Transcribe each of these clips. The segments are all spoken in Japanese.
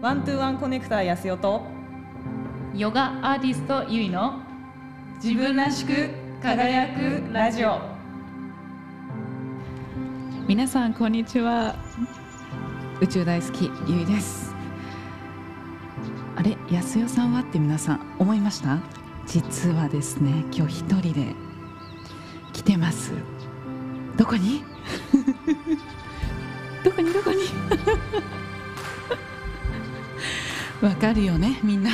ワントゥーワンコネクターやすよと。ヨガアーティストゆいの自分らしく輝くラジオ。皆さんこんにちは。宇宙大好きゆいです。あれ安代さんはって皆さん思いました？実はですね今日一人で来てます。どこに？わかるよねみんな。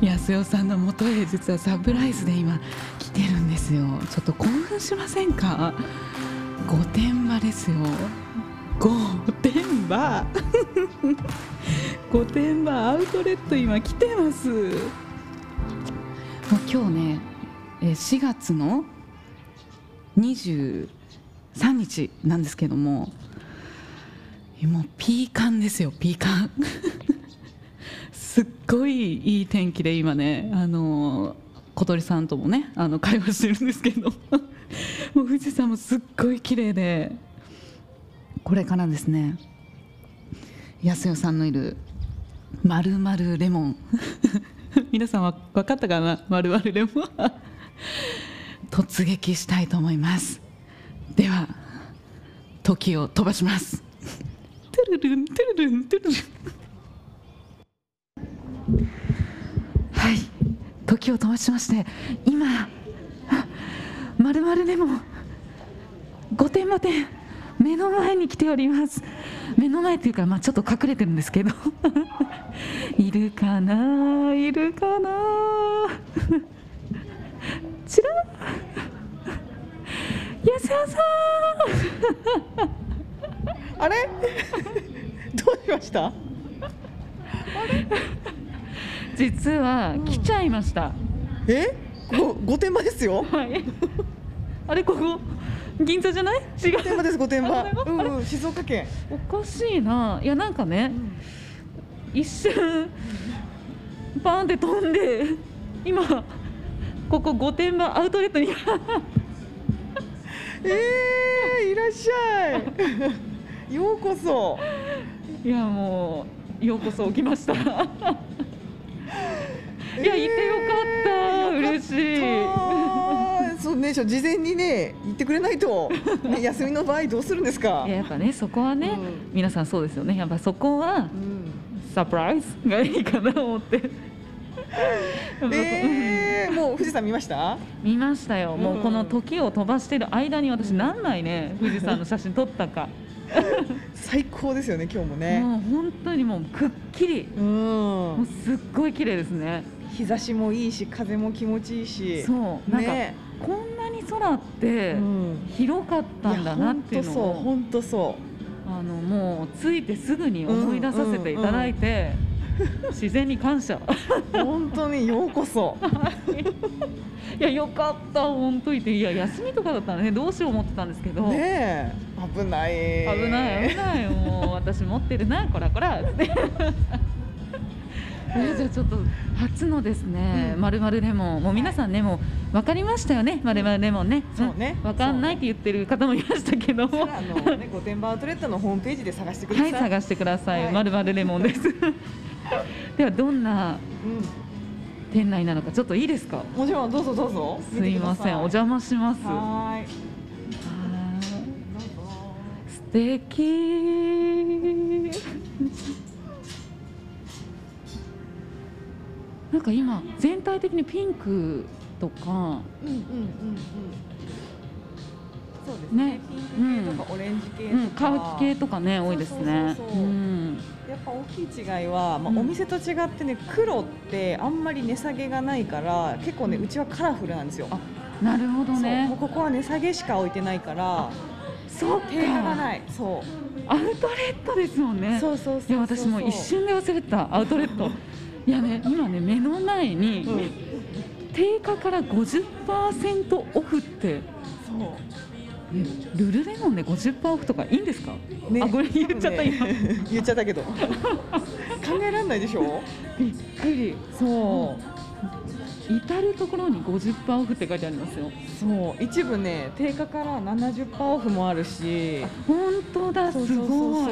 安代さんの元へ実はサプライズで今来てるんですよ。ちょっと興奮しませんか？御殿場ですよ。御殿場？御殿場アウトレット今来てます。もう今日ねえ4月の23日なんですけどももうピーカンですよピーカン。すっごいいい天気で今ねあの小鳥さんともねあの会話してるんですけど。もう富士山もすっごい綺麗で。これからですね安代さんのいるまるまるレモン。皆さんは分かったかな？まるまるレモン。突撃したいと思います。では時を飛ばします。ルルントゥルルントゥルルンはい。時を飛ばしまして今まるまるレモン御殿場店目の前に来ております。目の前っていうか、まあ、ちょっと隠れてるんですけど。いるかな？いるかな？ちら安田さん！あれ？どうしました？実は来ちゃいました、え？ご御殿場ですよ？はい。あれここ？銀座じゃない？違う。御殿場です御殿場うんうん静岡県。おかしいな。いやなんかね、一瞬バーンって飛んで今ここ御殿場アウトレットに。えー、いらっしゃいようこそ。いやもうようこそ来ました。いやいてよかった、嬉しい。そうね事前にね言ってくれないと、ね、休みの場合どうするんですか？いややっぱねそこはね、うん。皆さんそうですよね。やっぱそこはうん。サプライズがいいかなと思って。えー、もう富士山見ました？見ましたよ、もうこのうん。時を飛ばしてる間に私何枚ね富士山の写真撮ったか、最高ですよね今日もね。もう本当にもうくっきり。うん。もうすっごい綺麗ですね。日差しもいいし風も気持ちいいし。そうなんか、ね。こんなに空ってうん。広かったんだなっていうのを、本当そうあのもう着いてすぐに思い出させていただいて、自然に感謝。本当にようこそ。い。やよかった本当にって。いや休みとかだったらねどうしよう思ってたんですけど、ねえ。危ない。危ない危ない。もう私持ってるなこらこら。っ てえじゃあちょっと初のですね、うん。まるまるレモン。もう皆さんねもう分かりましたよねまるまるレモンね。そうね。分かんないって言ってる方もいましたけども。あのね御殿場アウトレットのホームページで探してくださ。はいい探してください。まるまるレモンです ではどんなう店内なのかちょっといいですか？ん、もちろんどうぞどうぞ。すいませんお邪魔します。素敵。なんか今全体的にピンクとか。うんうんうんうん。そうですね。ね。ピンク系とかオレンジ系とか。うん、カーキ系とかね多いですね。やっぱ大きい違いは、まあ、うん。お店と違ってね、黒ってあんまり値下げがないから結構ねうちはカラフルなんですよ。あなるほどね。ここは値下げしか置いてないからそうか。定価がない。そアウトレットですもんう。ねそうそうそう。いや私もう一瞬で忘れてた。アウトレット。いやね今ね目の前に、うん。定価から50%オフってそう。えルルレモンで50%オフとかいいんですか、ね。あこれ言っちゃった、ね。言っちゃったけど。考えられないでしょ？びっくり。そう。至る所に50%オフって書いてありますよ。そう。一部ね定価から70%オフもあるし。本当だ。すそうそうそうそう。ごい。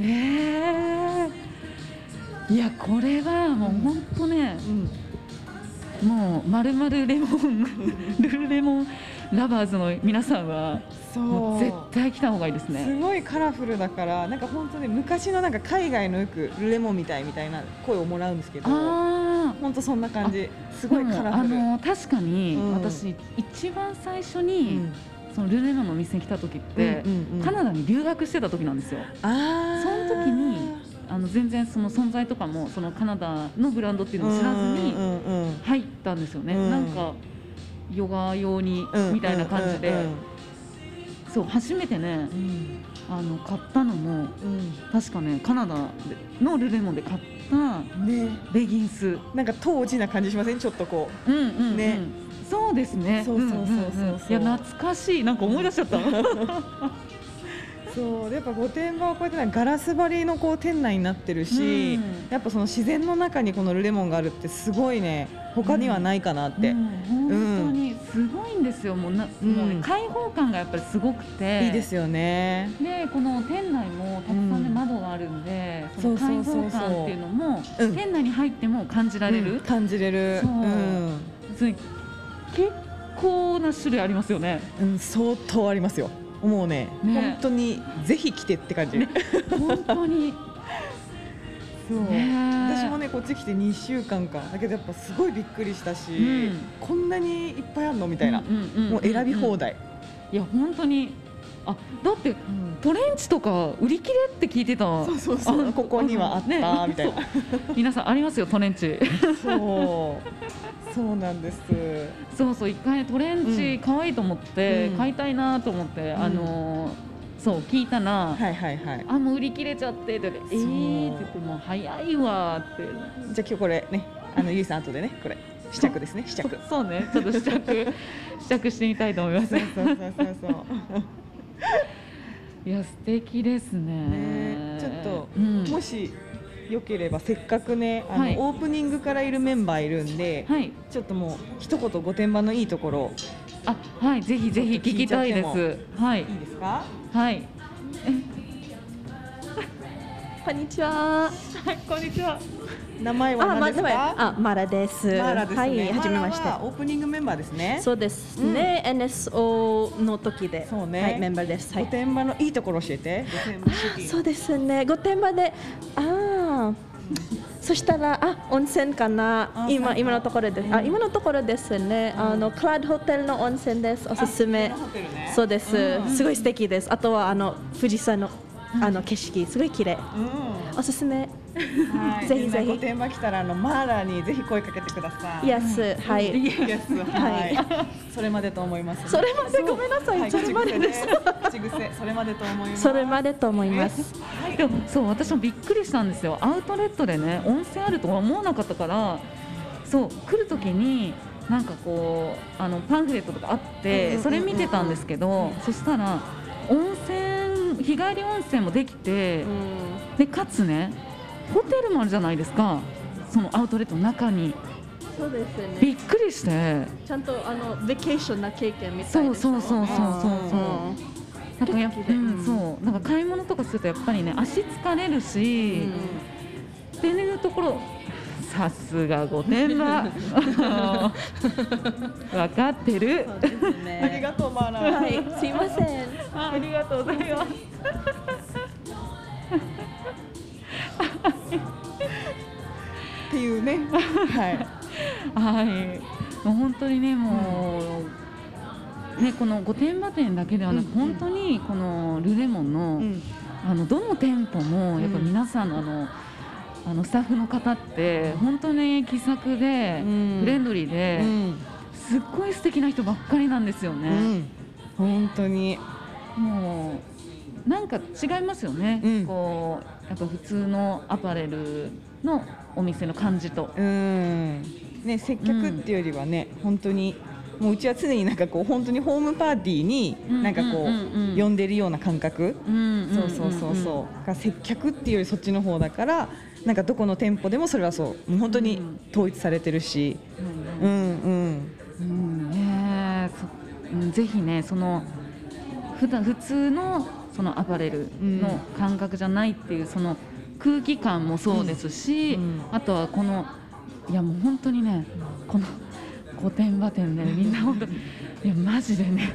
えー、いやこれはもう本当ね、うんもうまるまるレモン ルルレモンラバーズの皆さんはもう絶対来た方がいいですすね。ごいカラフルだからなんか本当に昔のなんか海外のよくルレモンみたいみたいな声をもらうんですけどあ本当そんな感じ。すあ、ごいカラフル。あの確かにうん。私、一番最初うに、ん。そのルルレモンのお店に来た時って、カナダに留学してた時なんですよ。その時にあの全然その存在とかもそのカナダのブランドっていうのを知らずにうんうんうん入ったんですよね。うん。なんかヨガ用にうんみたいな感じで、うんそう初めてねうん。あの買ったのもうん。確かねカナダのルルレモンで買ったうんね。レギンス。なんか当時な感じしません？ちょっとこう。んうんうん。ね。そうですね。そうそうそうそうそう。んんん。いや懐かしい。なんか思い出しちゃった。うそうでやっぱ御殿場はこうやってなんかガラス張りのこう店内になってるし、うん。やっぱその自然の中にこのルレモンがあるってすごいね他にはないかなって、うん。本当にすごいんですよ。もうな、うん。もうね開放感がやっぱりすごくて。いいですよね。でこの店内もたくさんね、うん窓があるんでその開放感っていうのもうん。店内に入っても感じられる、うん感じれる。そう。ん。それ結構な種類ありますよね。うん、相当ありますよもうねね。本当にぜひ来てって感じ、ね。本当に。そう。ね。私もねこっち来て2週間か。だけどやっぱすごいびっくりしたし、うん。こんなにいっぱいあるのみたいな、もう選び放題、いや本当にあだってトレンチとか売り切れって聞いてた。そうそうそう。あここにはあった、ね。みたいな。皆さんありますよトレンチ。そう。そうなんです。そうそう一回ねトレンチ可愛いと思って、うん。買いたいなと思って、ん。あのーそう聞いたら、はいはいはい。あもう売り切れちゃってって言ってえそうーって言ってもう早いわって。じゃあ今日これねあのゆいさん後でねこれ試着ですね試着。そうねちょっと試着試着してみたいと思います。そうそうそうそうそういや素敵ですね。ねちょっと、うん。もしよければせっかくねあの、はい。オープニングからいるメンバーいるんで、はい。ちょっともう一言御殿場のいいところをあはいぜひぜひ聞きたいです。はい。いいですか？はい。こんにちは。は いこんにちは名前は何ですか？あ、マラです。マーラですね、はい、はじめましてオープニングメンバーですねそうですね、NSO の時で、そうねはい、メンバーです。はい御。殿場のいいところ教えてそうですね、御殿場で、ああ。そしたら、あ、温泉かなあ。今、今のところです。あ、今のところですね。あの、クラッドホテルの温泉です。おすすめねそうですうん。すごい素敵です。あとは、あの、富士山の。あの景色、すごい綺麗。うん。おすすめ。はい、ぜひぜひ。みんな御殿場来たらあのマーラにぜひ声かけてください。Yes、はい。Yes はい。それまでと思います。それまでごめんなさい。はい。それまでです。口癖それまでと思います。それまでと思います。でもそう私もびっくりしたんですよ。アウトレットでね温泉あるとは思わなかったからそう来る時になんかこうあのパンフレットとかあっうんうんうんてうん。それ見てたんですけどそしたら温泉日帰り温泉もできてでかつねホテルもあるじゃないですか。そのアウトレットの中に。そうですびね。っくりして。ちゃんとあのベケーションな経験みたいそうでしょそうそうそうそうそうなんかやうん、そう。なんか買い物とかするとやっぱりね足疲れるし、っていうところさすが御殿場。分かってる。そうです ありね。がとうマーラ。はい、すいません。あありがとうございますっていうね。はい。はいもう本当にねもう、ねこの御殿場店だけではなく、うん本当にこのルレモンの、うんあのどの店舗もやっぱうん皆さんのあの、あのスタッフの方って本当に気さくで、うんフレンドリーで、うんすっごい素敵な人ばっかりなんですようね。ん。本当に。もうなんか違いますよね、うん。こうやっぱ普通のアパレルのお店の感じと。うん。ね接客っていうよりはね、本当に。もううちは常になんかこう本当にホームパーティーにうん。なんかこうんうんうんう呼んでるような感覚、うんそうそうそうそう、が接客っていうよりそっちの方だからなんかどこの店舗でもそれはそう。もう本当に統一されてるし、うん。うんうん。うん。ねえそうんぜひねその普段普通のそのアパレルの感覚じゃないっていうその空気感もそうですし、うん。うん。あとはこのいやもう本当にねこの御殿場店ねみんな本当いやマジでね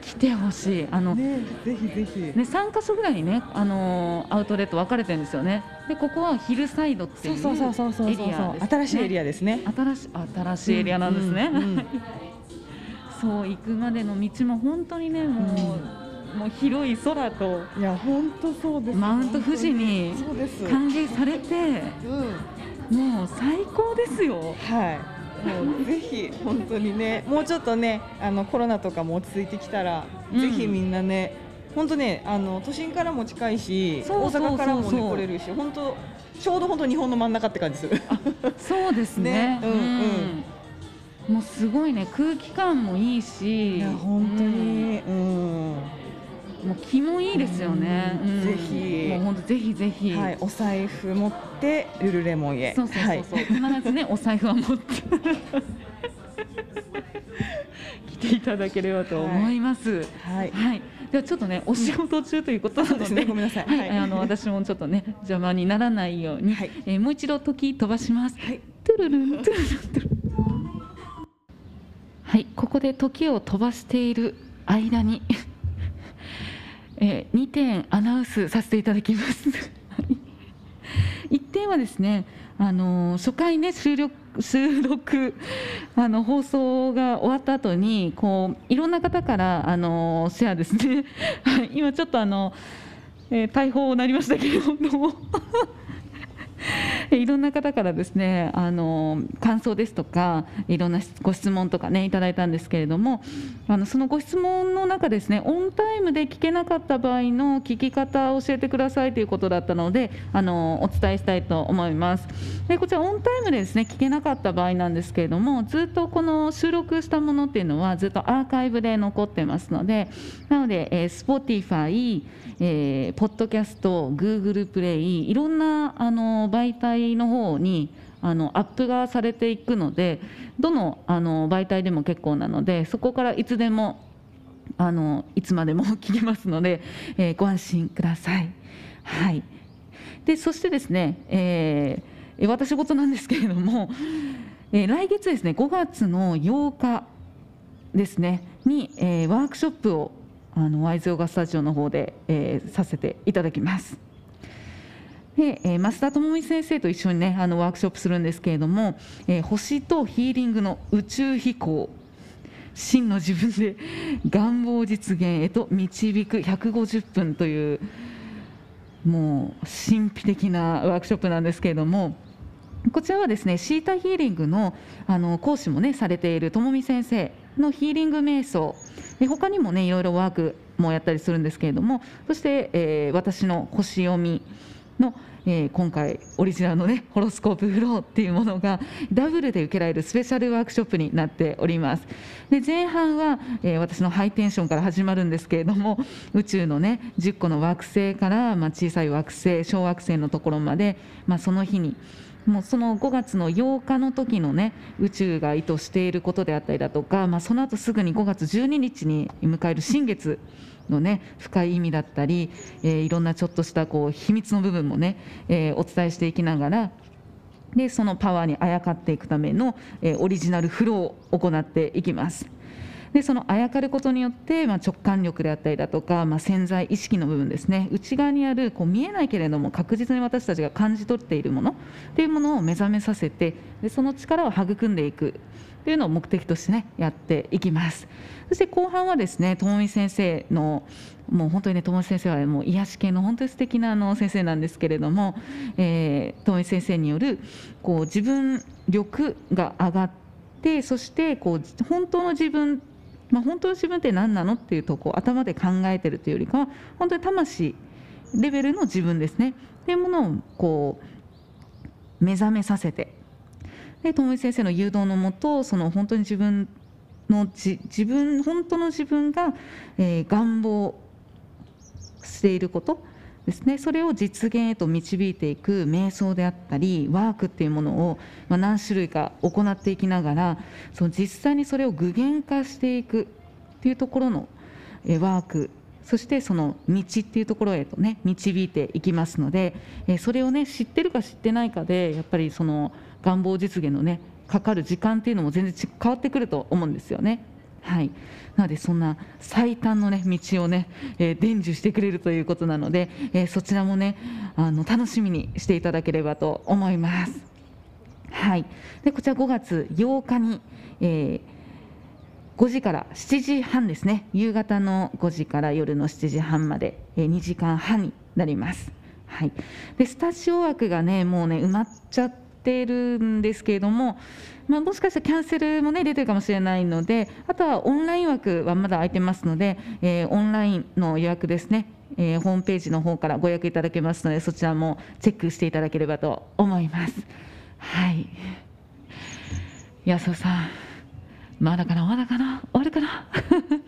来てほしい。あの、ねぜひぜひ。ね、3か所ぐらいにね、あのーアウトレット分かれてるんですよね。でここはヒルサイドってそいうエリアです、ね、新しいエリアですね。新し新しいエリアなんですね。うんうんうん そう行くまでの道も本当にねもう,、もう広い空といや本当そうですマウント富士に歓迎されてうん。もう最高ですよ。はい。もうぜひ本当にねもうちょっとねあのコロナとかも落ち着いてきたら、うん。ぜひみんなね本当ねあの都心からも近いし大阪からも、ね、来れるし本当ちょうど本当日本の真ん中って感じする。そうですね。ね。うんうん。うん。もうすごいね空気感もいいし、いや本当に、うんうんもう気もいいですよね。うん。うん。ぜひ。もう本当ぜひぜひ。はい、お財布持ってルルレモンへ。そうそうそうそう、はい。必ずねお財布は持って。来ていただければと思います。はい。はい、ではちょっとねお仕事中ということなので、そうですね。ごめんなさい。はい、はい。あの私もちょっとね邪魔にならないように、はい。えーもう一度時飛ばします。はい。トゥルルントゥルルントゥルルン。はい、ここで時を飛ばしている間に、えー、2点アナウンスさせていただきます。1点はですね、あのー初回ね収録収録あの放送が終わった後にこういろんな方からあのーシェアですね。今ちょっとあの、えー大砲になりましたけれども。いろんな方からですねあの感想ですとかいろんなご質問とかねいただいたんですけれどもあのそのご質問の中ですねオンタイムで聞けなかった場合の聞き方を教えてくださいということだったのであのお伝えしたいと思います。でこちらオンタイムでですね聞けなかった場合なんですけれどもずっとこの収録したものっていうのはずっとアーカイブで残ってますのでなので、えー、Spotify えー、ポッドキャスト、Google プレイ、いろんなあの媒体の方にあのアップがされていくので、どのあの媒体でも結構なので、そこからいつでもあのいつまでも 聞けますので、えーご安心ください。はい。で、そしてですね、えー私事なんですけれども、えー来月ですね、5月の8日ですねに、えーワークショップをあのワイズヨガスタジオの方で、えーさせていただきます。で、えー増田智美先生と一緒にねあのワークショップするんですけれども、えー星とヒーリングの宇宙飛行。真の自分で 願望実現へと導く150分というもう神秘的なワークショップなんですけれどもこちらはですねシータヒーリングのあの講師もねされているともみ先生のヒーリング瞑想。で他にもねいろいろワークもやったりするんですけれどもそして、えー私の星読み。の、えー今回オリジナルのねホロスコープフローっていうものがダブルで受けられるスペシャルワークショップになっております。で前半は、えー私のハイテンションから始まるんですけれども宇宙のね10個の惑星から、まあ、小さい惑星小惑星のところまで、まあ、その日にもうその5月の8日の時のね宇宙が意図していることであったりだとか、まあ、その後すぐに5月12日に迎える新月のね深い意味だったり、えーいろんなちょっとしたこう秘密の部分もね、えーお伝えしていきながらでそのパワーにあやかっていくための、えーオリジナルフローを行っていきます。でそのあやかることによって、まあ、直感力であったりだとか、まあ、潜在意識の部分ですね。内側にあるこう見えないけれども確実に私たちが感じ取っているものっていうものを目覚めさせてでその力を育んでいくというのを目的としてねやっていきます。そして後半はですねともみ先生のもう本当にねともみ先生はもう癒し系の本当に素敵なあの先生なんですけれども、えー、ともみ先生によるこう自分力が上がってそしてこう本当の自分まあ、本当の自分って何なのっていうとこう頭で考えてるというよりかは本当に魂レベルの自分ですね。っていうものをこう目覚めさせて。で友井先生の誘導のもとその本当に自分の自分本当の自分が、えー願望していることですねそれを実現へと導いていく瞑想であったりワークっていうものを、ま、何種類か行っていきながらその実際にそれを具現化していくっていうところのえワークそしてその道っていうところへとね導いていきますので、えそれをね知ってるか知ってないかでやっぱりその願望実現のねかかる時間っていうのも全然変わってくると思うんですよね。はい、なのでそんな最短の、ね、道をね、えー伝授してくれるということなので、えーそちらもねあの楽しみにしていただければと思います。はい、でこちら5月8日に、えー5時から7時半ですね夕方の5時から夜の7時半まで、え2時間半になります。はい、でスタジオ枠がねもうね埋まっちゃってるんですけれども、まあ、もしかしたらキャンセルもね出てるかもしれないのであとはオンライン枠はまだ空いてますので、えーオンラインの予約ですね、えーホームページの方からご予約いただけますのでそちらもチェックしていただければと思います。はい。安尾さんまだかな？まだかな？終わるかな？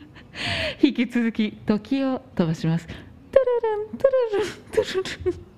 引き続き時を飛ばします。トゥルルントゥルルントゥルルン。